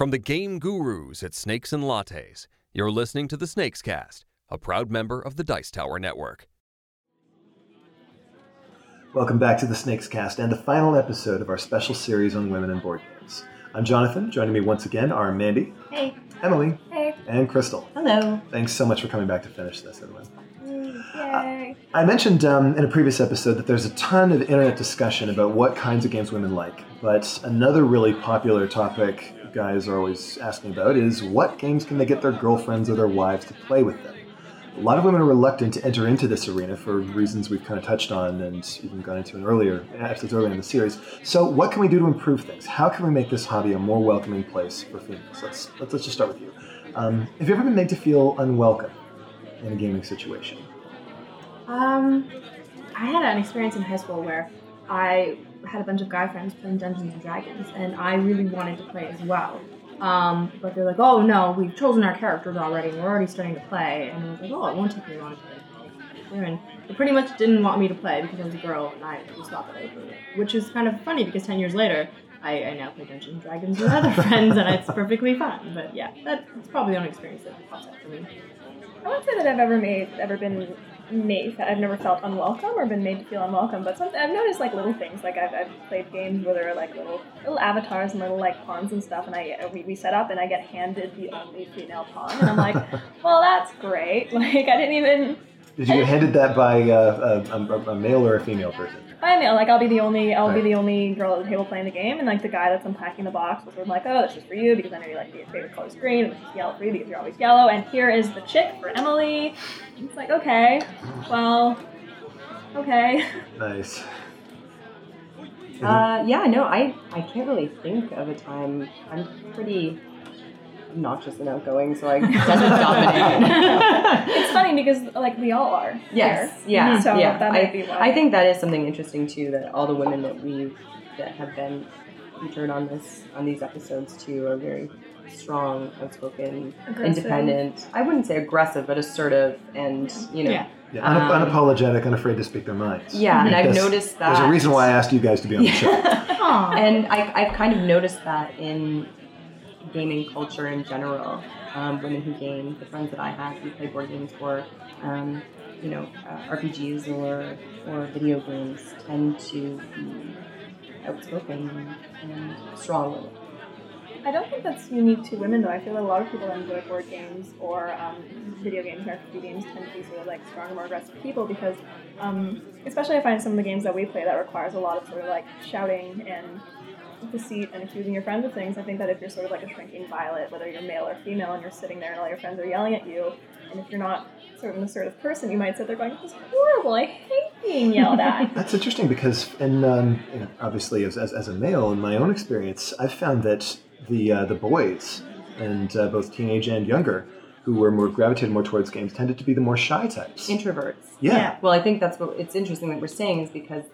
From the game gurus at Snakes and Lattes, you're listening to the Snakes Cast, a proud member of the Dice Tower Network. Welcome back to the Snakes Cast and the final episode of our special series on women and board games. I'm Jonathan. Joining me once again are Mandy, Hey. Emily, Hey. and Crystal. Hello. Thanks so much for coming back to finish this, everyone. Yay. I mentioned um, in a previous episode that there's a ton of internet discussion about what kinds of games women like, but another really popular topic guys are always asking about is what games can they get their girlfriends or their wives to play with them? A lot of women are reluctant to enter into this arena for reasons we've kind of touched on and even gone into in earlier episodes earlier in the series. So, what can we do to improve things? How can we make this hobby a more welcoming place for females? Let's let's, let's just start with you. Um, have you ever been made to feel unwelcome in a gaming situation? Um, I had an experience in high school where I had a bunch of guy friends playing Dungeons and Dragons, and I really wanted to play as well. Um, but they're like, "Oh no, we've chosen our characters already, and we're already starting to play." And I was like, "Oh, it won't take me long to play." And they pretty much didn't want me to play because I was a girl, and I just thought that I would. Which is kind of funny because ten years later, I, I now play Dungeons and Dragons with other friends, and it's perfectly fun. But yeah, that's probably the only experience that pops up for me. I wouldn't say that I've ever made ever been made I've never felt unwelcome or been made to feel unwelcome, but I've noticed like little things. Like I've, I've played games where there are like little little avatars and little like pawns and stuff, and I uh, we, we set up and I get handed the only female pawn, and I'm like, well, that's great. Like I didn't even Did you get handed that by uh, a, a, a male or a female person? By a male. like I'll be the only I'll be the only girl at the table playing the game, and like the guy that's unpacking the box was sort of like, oh, this is for you because I know you like your favorite color is green, and this is yellow for you because you're always yellow, and here is the chick for Emily. It's like, okay, well, okay. Nice. Uh, yeah, no, I, I can't really think of a time. I'm pretty obnoxious and outgoing, so I tend to dominate. it's funny because like we all are. yes, here. yeah, So yeah. that I, might be why. I think that is something interesting too. That all the women that we that have been featured on this on these episodes too are very strong, outspoken, Aggressive. independent. I wouldn't say aggressive, but assertive, and you know. Yeah. Yeah, un- Um, unapologetic, unafraid to speak their minds. Yeah, and I've That's- noticed that. There's a reason why I asked you guys to be on the show. And I, I've kind of noticed that in gaming culture in general. Um, women who game, the friends that I have who play board games or um, you know, uh, RPGs or or video games tend to be outspoken and strong women. I don't think that's unique to women, though. I feel a lot of people that enjoy board games or um, video games and RPG games tend to be sort of like strong, more aggressive people because, um, especially I find some of the games that we play that requires a lot of sort of like shouting and deceit and accusing your friends of things. I think that if you're sort of like a shrinking violet, whether you're male or female, and you're sitting there and all your friends are yelling at you, and if you're not sort of an assertive person, you might sit there going, "This is horrible. I hate being yelled at." That's interesting because, in, um, you know, obviously, as, as, as a male, in my own experience, I've found that the uh, the boys, and uh, both teenage and younger, who were more gravitated more towards games, tended to be the more shy types. Introverts. yeah. Well, I think that's what it's interesting that we're saying is because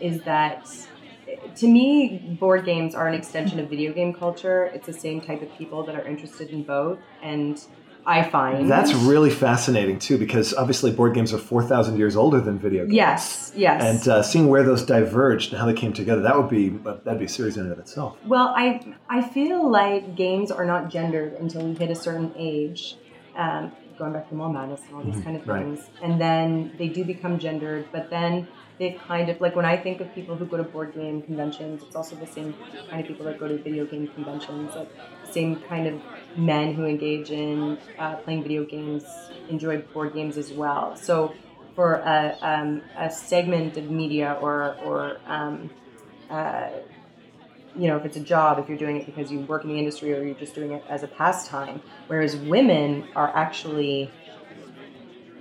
is that to me board games are an extension of video game culture. It's the same type of people that are interested in both, and I find That's really fascinating too, because obviously board games are four thousand years older than video games. yes, yes. And uh, seeing where those diverged and how they came together, that would be that'd be a series in and of itself. Well, I I feel like games are not gendered until we hit a certain age. Um, going back to Mall Madness and all these Mhm, kind of right. things, and then they do become gendered. But then they've kind of like when I think of people who go to board game conventions, it's also the same kind of people that go to video game conventions. Like same kind of men who engage in uh, playing video games enjoy board games as well. So for a, um, a segment of media or or um, uh, you know, if it's a job, if you're doing it because you work in the industry or you're just doing it as a pastime. Whereas women are actually,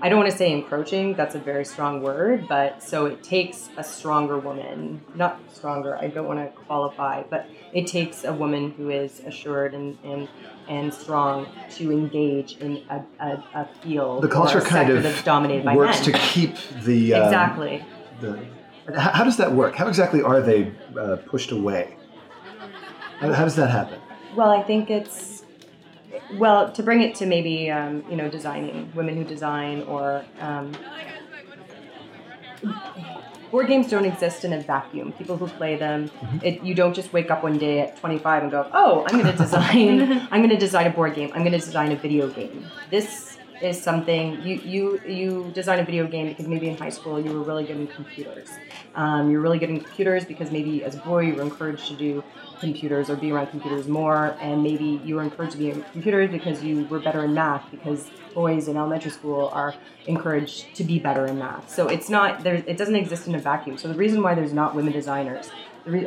I don't want to say encroaching, that's a very strong word, but so it takes a stronger woman, not stronger, I don't want to qualify, but it takes a woman who is assured and, and, and strong to engage in a, a, a field The culture kind of that's dominated by works men. to keep the um, exactly. the. How, how does that work? How exactly are they uh, pushed away? How, how does that happen? Well, I think it's well to bring it to maybe um, you know designing women who design or um, board games don't exist in a vacuum. People who play them, it, you don't just wake up one day at 25 and go, "Oh, I'm going to design. I'm going to design a board game. I'm going to design a video game." This is something you you you design a video game because maybe in high school you were really good in computers. Um, you're really good in computers because maybe as a boy you were encouraged to do computers or be around computers more, and maybe you were encouraged to be in computers because you were better in math because boys in elementary school are encouraged to be better in math. So it's not there. It doesn't exist in a vacuum. So the reason why there's not women designers,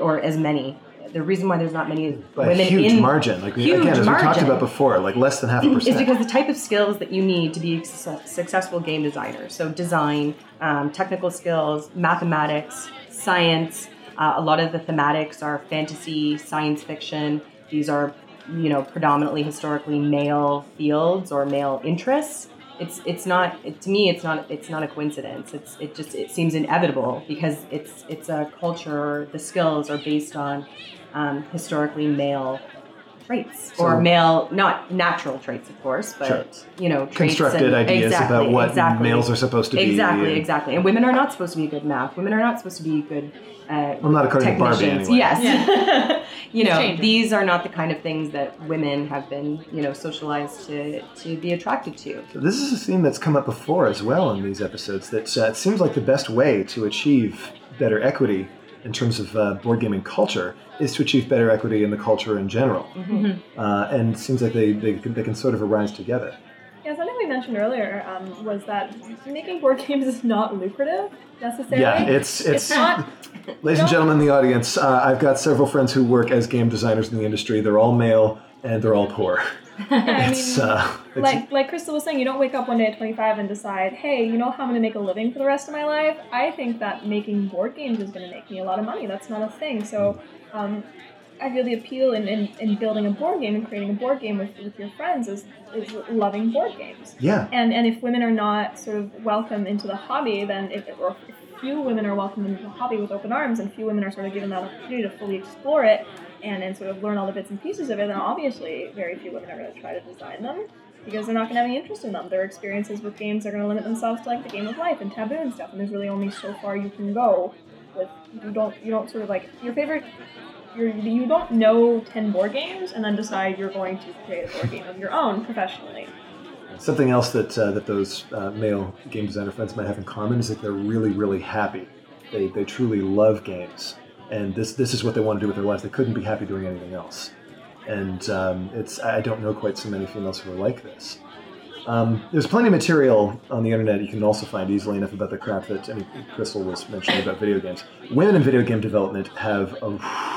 or as many, the reason why there's not many a women huge in margin. Like we, again, as we talked about before, like less than half a percent, is because the type of skills that you need to be a successful game designer. So design, um, technical skills, mathematics, science. Uh, a lot of the thematics are fantasy, science fiction. These are, you know, predominantly historically male fields or male interests. It's it's not it, to me. It's not it's not a coincidence. It's it just it seems inevitable because it's it's a culture. The skills are based on um, historically male traits So- or male not natural traits of course but Sure. you know traits Constructed and- ideas exactly, about what exactly. males are supposed to be. exactly and- exactly and women are not supposed to be good math women are not supposed to be good uh, Well, not according to Barbie, anyway. yes you know these are not the kind of things that women have been you know socialized to to be attracted to This is a theme that's come up before as well in these episodes. That uh, it seems like the best way to achieve better equity in terms of uh, board gaming culture is to achieve better equity in the culture in general. Uh, and it seems like they, they, can, they can sort of arise together. Yeah, something we mentioned earlier um, was that making board games is not lucrative necessarily. Yeah, it's it's, It's not. ladies and gentlemen in the audience. Uh, I've got several friends who work as game designers in the industry. They're all male and they're all poor. I mean, uh, like like Crystal was saying, you don't wake up one day at 25 and decide, hey, you know how I'm going to make a living for the rest of my life? I think that making board games is going to make me a lot of money. That's not a thing. So um, I feel the appeal in, in, in building a board game and creating a board game with, with your friends is, is loving board games. yeah. And and if women are not sort of welcome into the hobby, then if or if few women are welcome into the hobby with open arms, and few women are sort of given that opportunity to fully explore it and and sort of learn all the bits and pieces of it, then obviously very few women are going to try to design them because they're not going to have any interest in them. Their experiences with games are going to limit themselves to like the game of life and taboo and stuff, and there's really only so far you can go. With you don't you don't sort of like your favorite. You're, you don't know 10 board games and then decide you're going to create a board game of your own professionally. Something else that uh, that those uh, male game designer friends might have in common is that they're really, really happy. They, they truly love games, and this this is what they want to do with their lives. They couldn't be happy doing anything else. And um, it's I don't know quite so many females who are like this. Um, there's plenty of material on the internet you can also find easily enough about the crap that I mean, Crystal was mentioning about video games. Women in video game development have a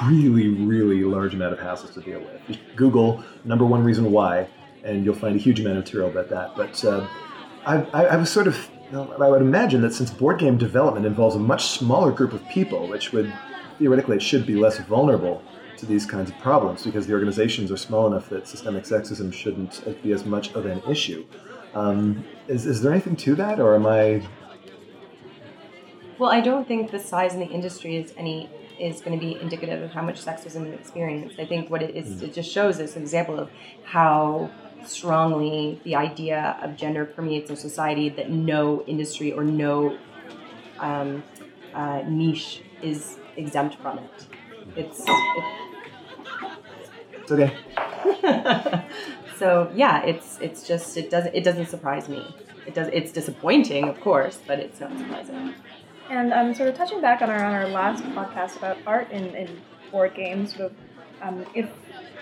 really, really large amount of hassles to deal with. Just Google number one reason why, and you'll find a huge amount of material about that. But uh, I, I, I was sort of, you know, I would imagine that since board game development involves a much smaller group of people, which would theoretically it should be less vulnerable to these kinds of problems because the organizations are small enough that systemic sexism shouldn't be as much of an issue. Um, is, is there anything to that, or am I? Well, I don't think the size in the industry is any is going to be indicative of how much sexism is experienced. I think what it is, it just shows us an example of how strongly the idea of gender permeates our society that no industry or no um, uh, niche is exempt from it. It's It's okay. so yeah, it's it's just it doesn't it doesn't surprise me. It does it's disappointing, of course, but it's not surprising. And um, sort of touching back on our, on our last podcast about art in, in board games, sort of, um, if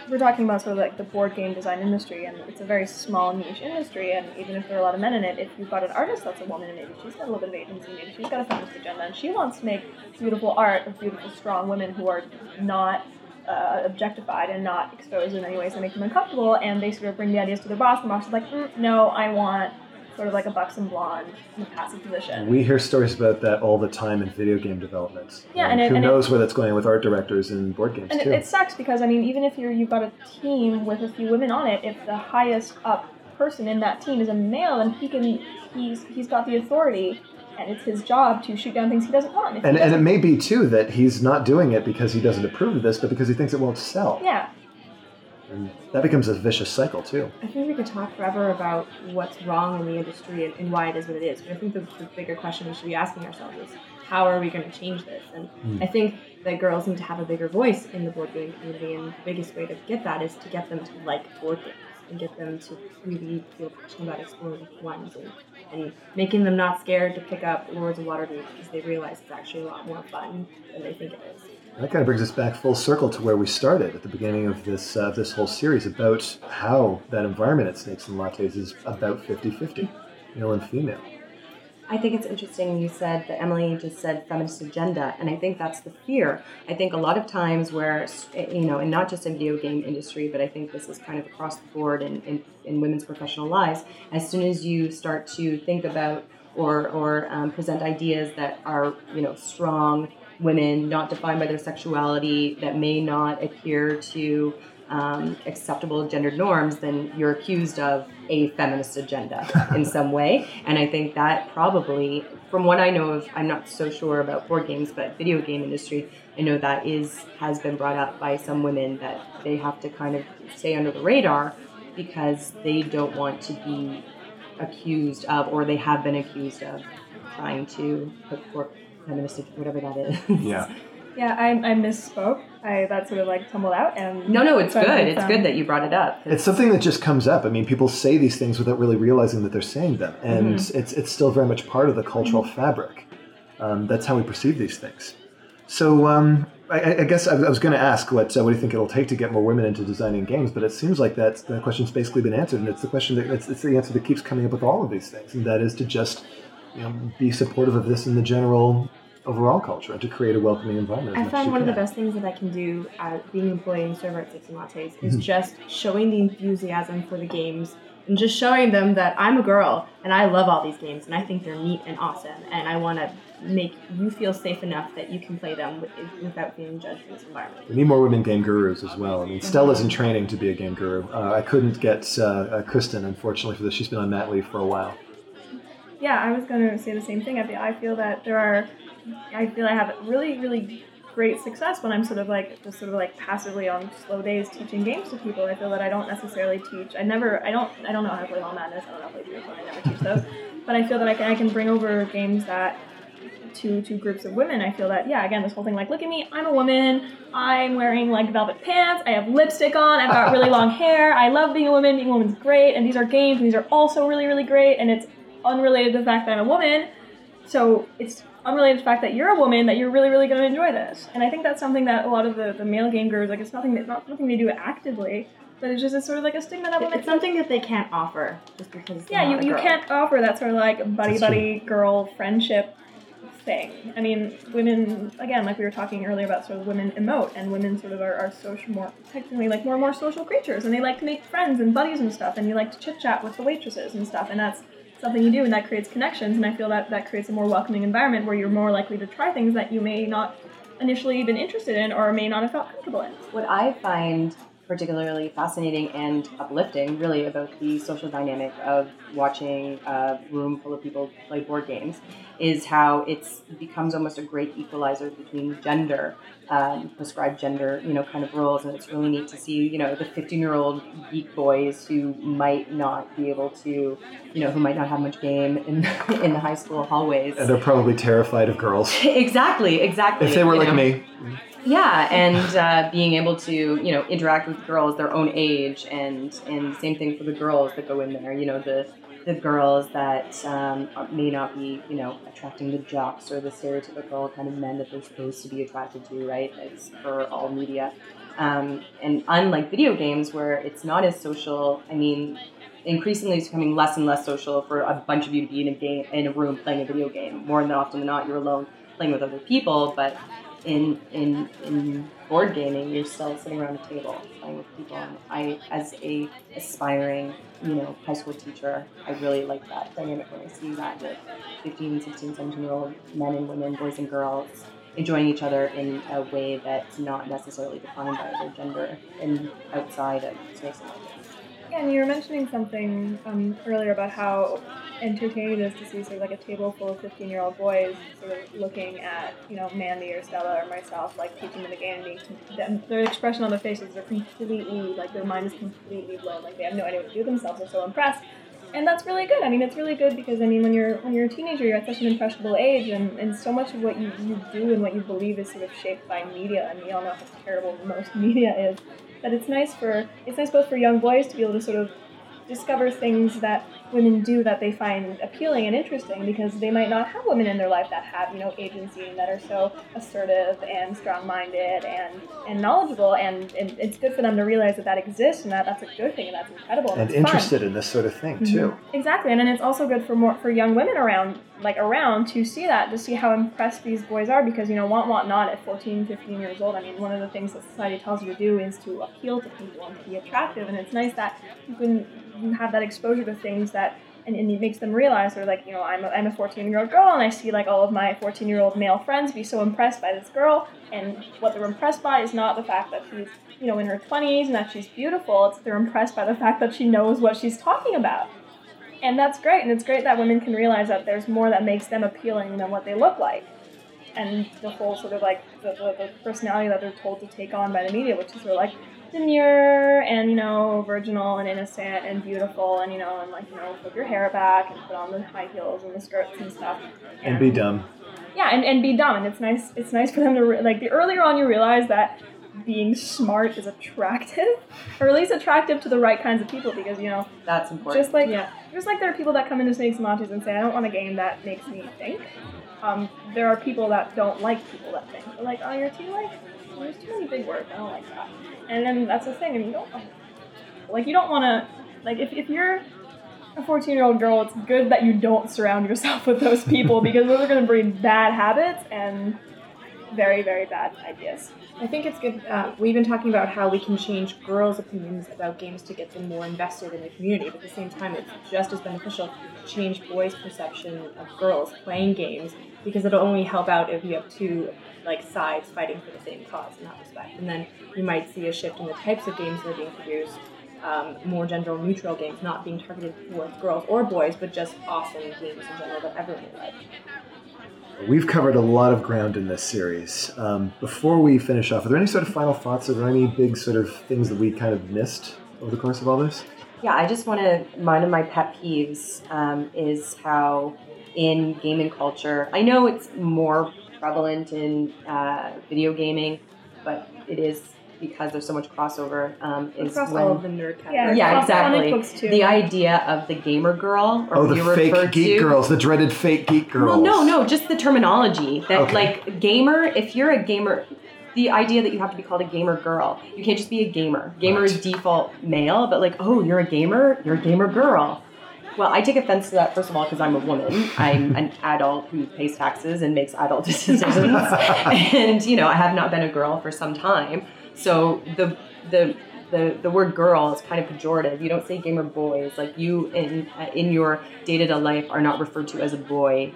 we're talking about sort of like the board game design industry, and it's a very small niche industry, and even if there are a lot of men in it, if you've got an artist that's a woman, and maybe she's got a little bit of agency, maybe she's got a feminist agenda, and she wants to make beautiful art of beautiful, strong women who are not uh, objectified and not exposed in any ways that make them uncomfortable, and they sort of bring the ideas to their boss, and the boss is like, mm, no, I want sort of like a buxom blonde in a passive position. We hear stories about that all the time in video game development. Yeah, um, and it- who and it- knows where that's going with art directors in board games And it, too. it sucks because I mean, even if you're you've got a team with a few women on it, if the highest up person in that team is a male, then he can he's he's got the authority, and it's his job to shoot down things he doesn't want. If and and it may be too that he's not doing it because he doesn't approve of this, but because he thinks it won't sell. yeah, And that becomes a vicious cycle too. I think we could talk forever about what's wrong in the industry and, and why it is what it is. But I think the, the bigger question we should be asking ourselves is how are we going to change this? And hmm. I think that girls need to have a bigger voice in the board game community, and the biggest way to get that is to get them to like board games and get them to really feel passionate about exploring ones and, and making them not scared to pick up Lords of Waterdeep because they realize it's actually a lot more fun than they think it is. That kind of brings us back full circle to where we started at the beginning of this uh, this whole series about how that environment at Snakes and Lattes is about 50-50, male and female. I think it's interesting you said that Emily just said feminist agenda, and I think that's the fear. I think a lot of times where, you know, and not just in video game industry, but I think this is kind of across the board in, in, in women's professional lives, as soon as you start to think about or, or um, present ideas that are, you know, strong women, not defined by their sexuality, that may not adhere to um, acceptable gender norms, then you're accused of a feminist agenda in some way. And I think that probably, from what I know of, I'm not so sure about board games, but video game industry, I know that is has been brought up by some women that they have to kind of stay under the radar because they don't want to be accused of, or they have been accused of, trying to put forth feminist, whatever that is. Yeah. Yeah, I, I misspoke. I that sort of like tumbled out and No, no, it's but good. It's um, good that you brought it up. It's something that just comes up. I mean, people say these things without really realizing that they're saying them, and it's it's still very much part of the cultural fabric. Um, that's how we perceive these things. So um, I, I guess I, I was going to ask what uh, what do you think it'll take to get more women into designing games, but it seems like that the question's basically been answered, and it's the question that it's, it's the answer that keeps coming up with all of these things, and that is to just you know be supportive of this in the general overall culture and to create a welcoming environment. I find one of the best things that I can do uh, being employed in server at Snakes and Lattes Mm-hmm. is just showing the enthusiasm for the games and just showing them that I'm a girl and I love all these games and I think they're neat and awesome and I want to make you feel safe enough that you can play them with, without being judged in this environment. We need more women game gurus as well. I mean, Stella's in training to be a game guru. Uh, I couldn't get uh, uh, Kristen, unfortunately, for this. She's been on mat leave for a while. Yeah, I was going to say the same thing. I feel, I feel that there are, I feel I have really, really great success when I'm sort of like, just sort of like passively on slow days teaching games to people. I feel that I don't necessarily teach, I never, I don't, I don't know how to play Mall Madness, I don't know how to play Druid, I never teach those. But I feel that I can, I can bring over games that to to groups of women, I feel that yeah, again, this whole thing like, look at me, I'm a woman, I'm wearing like velvet pants, I have lipstick on, I've got really long hair, I love being a woman, being a woman's great, and these are games, and these are also really really great, and it's unrelated to the fact that I'm a woman, so it's unrelated to the fact that you're a woman that you're really really going to enjoy this, and I think that's something that a lot of the, the male game gurus like it's nothing that not nothing they do actively, but it's just it's sort of like a stigma that women It's something that they can't offer just because yeah, not you, a you can't offer that sort of like buddy That's buddy girl friendship thing. I mean, women again, like we were talking earlier about sort of women emote and women sort of are, are social more technically like more and more social creatures. And they like to make friends and buddies and stuff. And you like to chit chat with the waitresses and stuff. And that's something you do and that creates connections and I feel that that creates a more welcoming environment where you're more likely to try things that you may not initially been interested in or may not have felt comfortable in. What I find particularly fascinating and uplifting, really, about the social dynamic of watching a room full of people play board games is how it becomes almost a great equalizer between gender, um, prescribed gender, you know, kind of roles. And it's really neat to see, you know, the 15 year old geek boys who might not be able to, you know, who might not have much game in, in the high school hallways. And they're probably terrified of girls. exactly, exactly. If they were like know. me, Yeah, and uh, being able to you know interact with girls their own age, and and same thing for the girls that go in there. You know the the girls that um, may not be you know attracting the jocks or the stereotypical kind of men that they're supposed to be attracted to. Right? It's for all media, um, and unlike video games where it's not as social. I mean. Increasingly, it's becoming less and less social for a bunch of you to be in a game in a room playing a video game. More than often than not, you're alone playing with other people. But in in in board gaming, you're still sitting around a table playing with people. And I, as a aspiring, you know, high school teacher, I really like that dynamic when I see that with 15, 16, 17 year old men and women, boys and girls, enjoying each other in a way that's not necessarily defined by their gender and outside of life. Yeah, and you were mentioning something um, earlier about how entertaining is to see sort of like a table full of 15 year old boys sort of looking at, you know, Mandy or Stella or myself, like teaching them the game their expression on their faces are completely, like their mind is completely blown. Like they have no idea what to do themselves. They're so impressed. and that's really good. I mean, it's really good because I mean, when you're when you're a teenager, you're at such an impressionable age, and, and so much of what you, you do and what you believe is sort of shaped by media, and we all know how terrible most media is. But it's nice for it's nice both for young boys to be able to sort of discover things that women do that they find appealing and interesting because they might not have women in their life that have you know agency and that are so assertive and strong-minded and and knowledgeable and, and it's good for them to realize that that exists and that that's a good thing and that's incredible and, and interested fun. in this sort of thing too. Mm-hmm. Exactly, and then it's also good for more for young women around like around to see that to see how impressed these boys are because you know want want not at 14 15 years old i mean one of the things that society tells you to do is to appeal to people and to be attractive and it's nice that you can have that exposure to things that and, and it makes them realize they're like you know I'm a, I'm a 14 year old girl and i see like all of my 14 year old male friends be so impressed by this girl and what they're impressed by is not the fact that she's you know in her 20s and that she's beautiful it's they're impressed by the fact that she knows what she's talking about. And that's great and it's great that women can realize that there's more that makes them appealing than what they look like. And the whole sort of like the, the, the personality that they're told to take on by the media which is sort of like demure and you know virginal and innocent and beautiful and you know and like you know put your hair back and put on the high heels and the skirts and stuff And be dumb. yeah and, and be dumb and it's nice it's nice for them to re- like the earlier on you realize that being smart is attractive or at least attractive to the right kinds of people because you know That's important. just like Yeah. just like there are people that come into Snakes and Lattes and say, I don't want a game that makes me think. Um, there are people that don't like people that think. They're like, oh, you're too like, there's too many big words. I don't like that. And then that's the thing, and you don't like you don't want to like if, if you're a 14 year old girl, it's good that you don't surround yourself with those people because those are going to breed bad habits and very very bad ideas. I think it's good. Uh, we've been talking about how we can change girls' opinions about games to get them more invested in the community, but at the same time, it's just as beneficial to change boys' perception of girls playing games because it'll only help out if you have two like sides fighting for the same cause in that respect. And then you might see a shift in the types of games that are being produced. Um, more gender neutral games, not being targeted towards girls or boys, but just awesome games in general that everyone will like. We've covered a lot of ground in this series. Um, before we finish off, are there any sort of final thoughts? Are there any big sort of things that we kind of missed over the course of all this? Yeah, I just want to. One of my pet peeves um, is how in gaming culture, I know it's more prevalent in uh, video gaming, but it is because there's so much crossover. Um, is Across when, all of the nerd Yeah, categories. yeah, across comic exactly. books, too. The idea of the gamer girl, or Oh, the you fake geek to. girls, the dreaded fake geek girls. Well, no, no, just the terminology that Okay. like gamer. If you're a gamer, the idea that you have to be called a gamer girl, you can't just be a gamer. Gamer is default male, but like, oh, you're a gamer, you're a gamer girl. Well, I take offense to that first of all because I'm a woman. I'm an adult who pays taxes and makes adult decisions, and you know I have not been a girl for some time. So the the the, the word girl is kind of pejorative. You don't say gamer boys. Like you in in your day to day life are not referred to as a boy,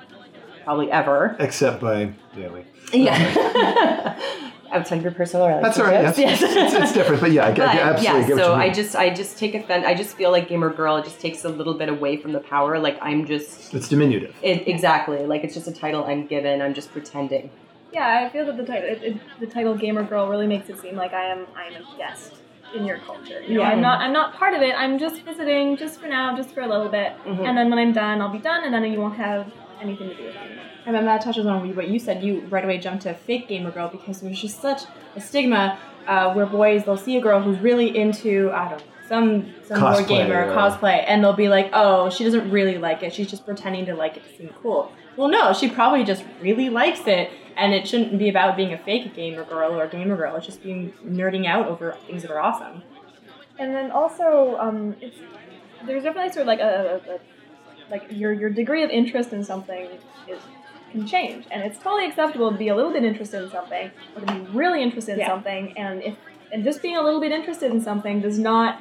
probably ever. Except by daily. Yeah. Outside of your personal That's all right. Yes. relationships. It's, it's, it's different, but yeah, I, get- I But, absolutely yeah, get what so you mean. I just I just take offense. I just feel like gamer girl. It just takes a little bit away from the power. Like I'm just it's diminutive. it, exactly like it's just a title I'm given. I'm just pretending. Yeah, I feel that the title it, it, the title gamer girl really makes it seem like I am I am a guest in your culture. You know, Yeah. I'm not I'm not part of it. I'm just visiting, just for now, just for a little bit, Mhm. and then when I'm done, I'll be done, and then you won't have anything to do with it anymore. And then that touches on what you said. You right away jumped to fake gamer girl because there's just such a stigma uh, where boys they'll see a girl who's really into I don't know some some Cosplay board game or or- cosplay, and they'll be like, oh, she doesn't really like it. She's just pretending to like it to seem cool. Well, no, she probably just really likes it, and it shouldn't be about being a fake gamer girl or a gamer girl. It's just being nerding out over things that are awesome. And then also, um, it's there's definitely sort of like a, a, a like your your degree of interest in something is can change, and it's totally acceptable to be a little bit interested in something or to be really interested in Yeah. something, and if and just being a little bit interested in something does not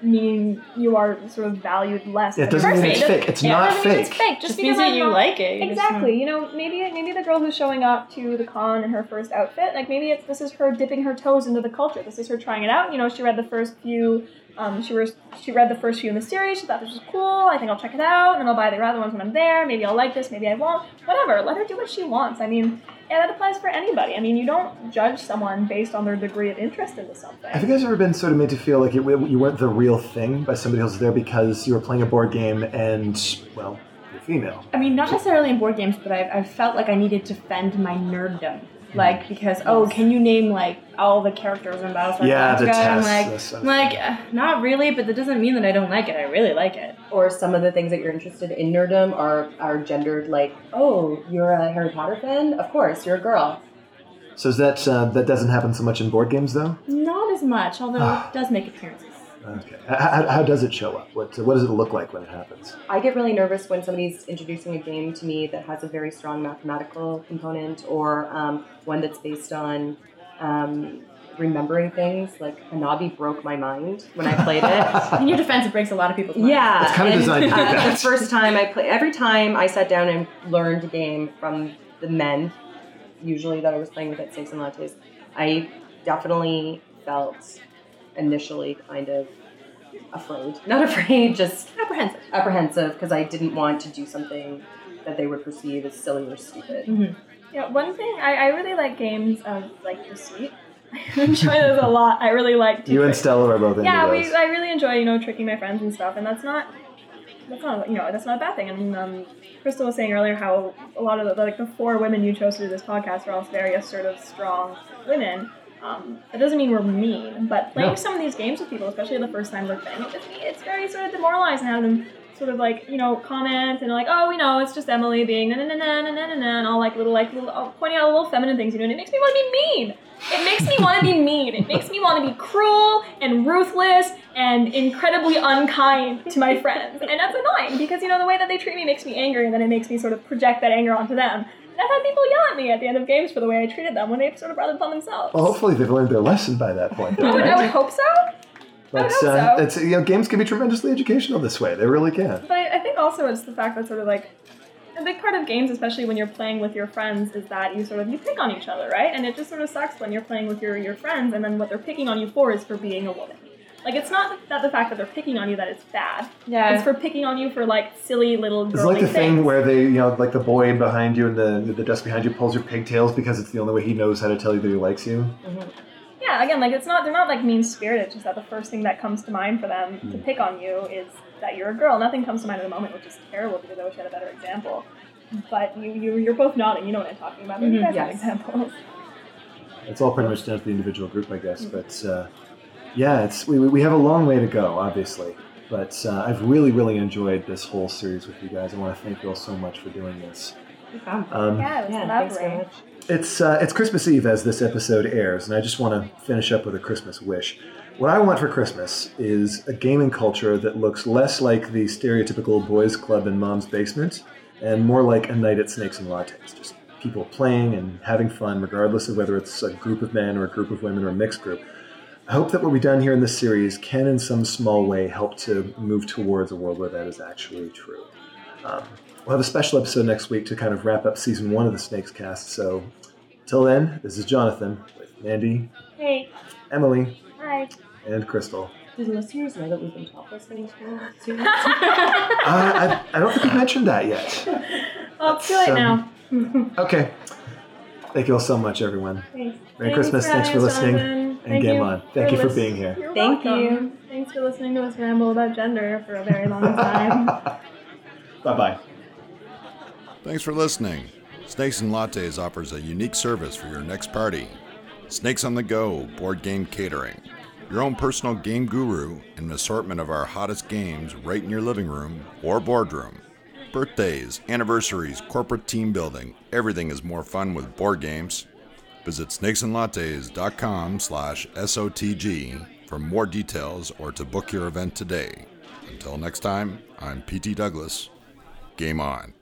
mean you are sort of valued less. It doesn't mean person. it's fake. It's yeah, it not doesn't mean it's fake. fake. Just, Just because means that you not- like it. You Exactly. You know, maybe maybe the girl who's showing up to the con in her first outfit, like maybe it's this is her dipping her toes into the culture. This is her trying it out. You know, she read the first few. Um, she was she read the first few in the series. She thought this was cool. I think I'll check it out, and then I'll buy the other ones when I'm there. Maybe I'll like this. Maybe I won't. Whatever. Let her do what she wants. I mean, yeah, that applies for anybody. I mean, you don't judge someone based on their degree of interest into something. Have you guys ever been sort of made to feel like you, you weren't the real thing by somebody else there because you were playing a board game and, well, you're female? I mean, not necessarily in board games, but I've, I've felt like I needed to fend my nerddom. Like because oh, can you name like all the characters in Battlestar Yeah, the Galactica? I'm like, that's I'm like uh, not really, but that doesn't mean that I don't like it. I really like it. Or some of the things that you're interested in nerdom are are gendered like, oh, you're a Harry Potter fan? Of course, you're a girl. So is that uh, that doesn't happen so much in board games though? Not as much, although it does make appearances. Okay. How, how does it show up? What what does it look like when it happens? I get really nervous when somebody's introducing a game to me that has a very strong mathematical component or um, one that's based on um, remembering things. Like Hanabi broke my mind when I played it. In your defense, it breaks a lot of people's minds. Yeah, It's kinda and, designed to do uh, that. The first time I play, every time I sat down and learned a game from the men, usually that I was playing with at Snakes and Lattes, I definitely felt initially kind of afraid. Not afraid, just apprehensive. apprehensive because I didn't want to do something that they would perceive as silly or stupid. Yeah, one thing I, I really like games of like deceit. I enjoy those a lot. I really like. You and Stella are both into Yeah, we. I really enjoy you know tricking my friends and stuff, and that's not. That's not you know that's not a bad thing. And um, Crystal was saying earlier how a lot of the like the four women you chose to do this podcast are all very assertive, strong women. Um, that doesn't mean we're mean, but playing no. some of these games with people, especially the first time we're playing it with me, it's very sort of demoralizing having them sort of like, you know, comment and like, oh, we know, it's just Emily being na na na na na na na, and all like little, like, little, oh, pointing out little feminine things, you know, and it makes me want to be mean. It makes me want to be mean. It makes me want to be cruel and ruthless and incredibly unkind to my friends. And that's annoying because, you know, the way that they treat me makes me angry, and then it makes me sort of project that anger onto them. I've had people yell at me at the end of games for the way I treated them when they sort of brought it upon themselves. well, hopefully they've learned their lesson by that point. I Though, would, I would hope so. But uh, it's you know games can be tremendously educational this way. They really can. But I, I think also it's the fact that sort of like a big part of games, especially when you're playing with your friends, is that you sort of you pick on each other, right? And it just sort of sucks when you're playing with your your friends, and then what they're picking on you for is for being a woman. Like it's not that the fact that they're picking on you that it's bad. Yeah. It's for picking on you for like silly little It's like the thing where they, you know, like the boy behind you and the the desk behind you pulls your pigtails because it's the only way he knows how to tell you that he likes you. yeah, again, like it's not they're not like mean spirited. It's just that the first thing that comes to mind for them Hmm. to pick on you is that you're a girl. Nothing comes to mind at the moment, which is terrible because I wish I had a better example. But you, you you're both nodding. You know what I'm talking about. Maybe you guys have examples. It's all pretty much down to the individual group, I guess. But uh, yeah, it's we, we have a long way to go, obviously. But uh, I've really, really enjoyed this whole series with you guys. I want to thank you all so much for doing this. Um, Yeah, it was Yeah, thanks very lovely. much. It's uh, it's Christmas Eve as this episode airs, and I just want to finish up with a Christmas wish. What I want for Christmas is a gaming culture that looks less like the stereotypical boys' club in mom's basement, and more like a night at Snakes and Lattes. Just people playing and having fun, regardless of whether it's a group of men or a group of women or a mixed group. I hope that what we've done here in this series can, in some small way, help to move towards a world where that is actually true. Um, we'll have a special episode next week to kind of wrap up season one of the Snakes cast. So, till then, this is Jonathan with Mandy, Hey, Emily, hi. and Crystal. Do the listeners know that we've been topless for this whole series? Uh, I, I don't think we mentioned that yet. Well, it's too late So- now. Okay. Thank you all so much, everyone. Thanks. Merry Thanks Christmas. Thanks for listening. Jonathan. And Thank game you on. Thank you for being here. You're Thank welcome. you. Thanks for listening to us ramble about gender for a very long time. Bye bye. Thanks for listening. Snakes and Lattes offers a unique service for your next party. Snakes on the Go board game catering. Your own personal game guru and an assortment of our hottest games right in your living room or boardroom. Birthdays, anniversaries, corporate team building, everything is more fun with board games. Visit snakesandlattes.com slash SOTG for more details or to book your event today. Until next time, I'm PT Douglas. Game on.